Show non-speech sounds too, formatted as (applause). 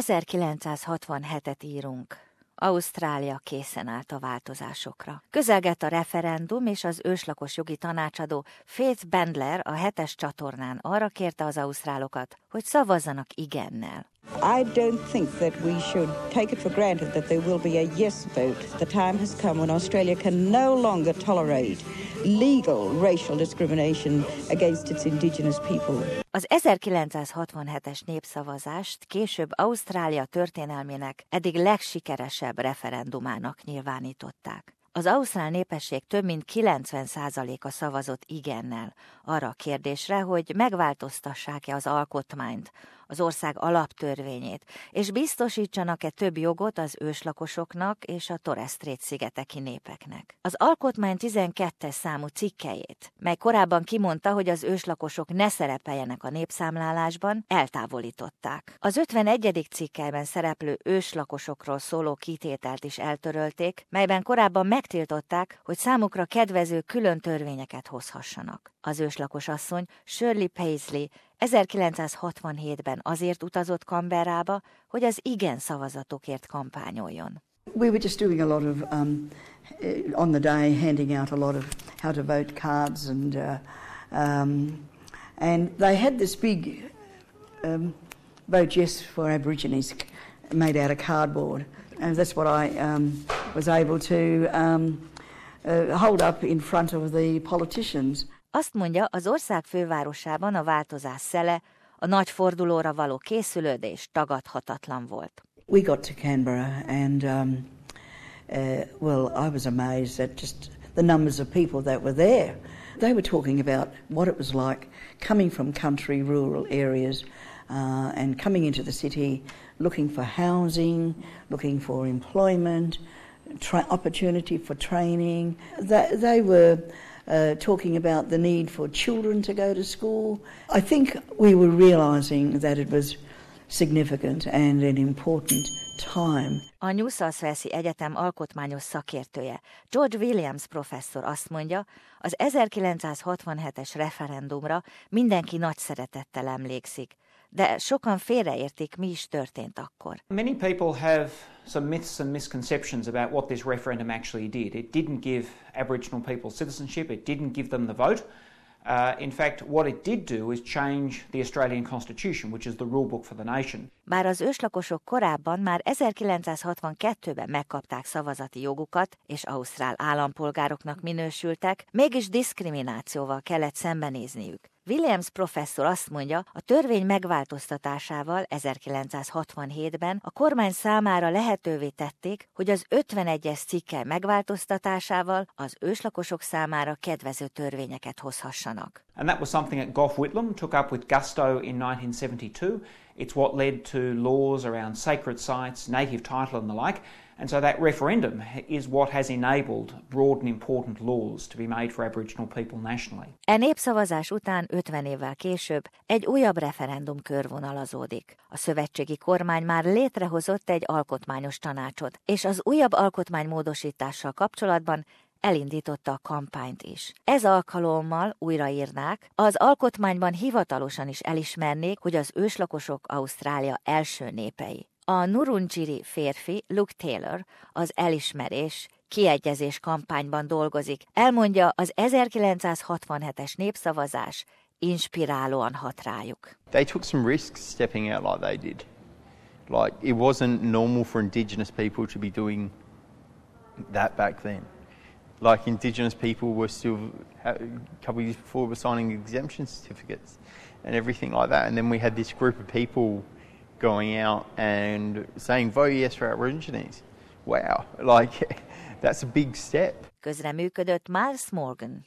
1967-et írunk. Ausztrália készen állt a változásokra. Közelgett a referendum, és az őslakos jogi tanácsadó Faith Bendler a hetes csatornán arra kérte az ausztrálokat, hogy szavazzanak igennel. I don't think that we should take it for granted that there will be a yes vote. The time has come when Australia can no longer tolerate legal racial discrimination against its indigenous people. Az 1967-es népszavazást később Ausztrália történelmének eddig legsikeresebb referendumának nyilvánították. Az ausztrál népesség több mint 90%-a szavazott igennel arra a kérdésre, hogy megváltoztassák-e az alkotmányt, az ország alaptörvényét, és biztosítsanak-e több jogot az őslakosoknak és a Torres Strait szigeteki népeknek. Az alkotmány 12-es számú cikkejét, mely korábban kimondta, hogy az őslakosok ne szerepeljenek a népszámlálásban, eltávolították. Az 51. cikkelyben szereplő őslakosokról szóló kitételt is eltörölték, melyben korábban megtiltották, hogy számukra kedvező külön törvényeket hozhassanak. Az őslakos asszony Shirley Paisley 1967-ben azért utazott Canberrába, hogy az igen szavazatokért kampányoljon. We were just doing a lot of, um, on the day, handing out a lot of how to vote cards and, uh, um, and they had this big um, vote yes for Aborigines made out of cardboard. And that's what I um, was able to um, uh, hold up in front of the politicians. Azt mondja, az ország fővárosában a változás szele, a nagy fordulóra való készülődés tagadhatatlan volt. We got to Canberra and um, uh, well, I was amazed at just the numbers of people that were there. They were talking about what it was like coming from country, rural areas, uh, and coming into the city, looking for housing, looking for employment, opportunity for training. They, they were uh, talking about the need for children to go to school. I think we were realizing that it was significant and an important time. A New South Wales Egyetem alkotmányos szakértője, George Williams professzor azt mondja, az 1967-es referendumra mindenki nagy szeretettel emlékszik, de sokan félreértik, mi is történt akkor. Many people have some myths and misconceptions about what this referendum actually did. It didn't give Aboriginal people citizenship, it didn't give them the vote. Uh, in fact, what it did do is change the Australian Constitution, which is the rule book for the nation. Bár az őslakosok korábban már 1962-ben megkapták szavazati jogukat, és ausztrál állampolgároknak minősültek, mégis diszkriminációval kellett szembenézniük. Williams professzor azt mondja, a törvény megváltoztatásával 1967-ben a kormány számára lehetővé tették, hogy az 51-es cikke megváltoztatásával az őslakosok számára kedvező törvényeket hozhassanak. And that was something that Gough Whitlam took up with gusto in 1972. It's what led to laws around sacred sites, native title and the like. And so that referendum is what has enabled broad and important laws to be made for Aboriginal people nationally. E népszavazás után 50 évvel később egy újabb referendum körvonalazódik. A szövetségi kormány már létrehozott egy alkotmányos tanácsot, és az újabb alkotmánymódosítással kapcsolatban elindította a kampányt is. Ez alkalommal újraírnák, az alkotmányban hivatalosan is elismernék, hogy az őslakosok Ausztrália első népei. A Nurunjiri férfi, Luke Taylor, az elismerés, kiegyezés kampányban dolgozik. Elmondja, az 1967-es népszavazás inspirálóan hat rájuk. They took some risks stepping out like they did. Like it wasn't normal for indigenous people to be doing that back then. Like indigenous people were still uh, a couple of years before were signing exemption certificates and everything like that. And then we had this group of people going out and saying vote yes for Aborigines. Wow, (laughs) like that's a big step. Közreműködött Miles Morgan.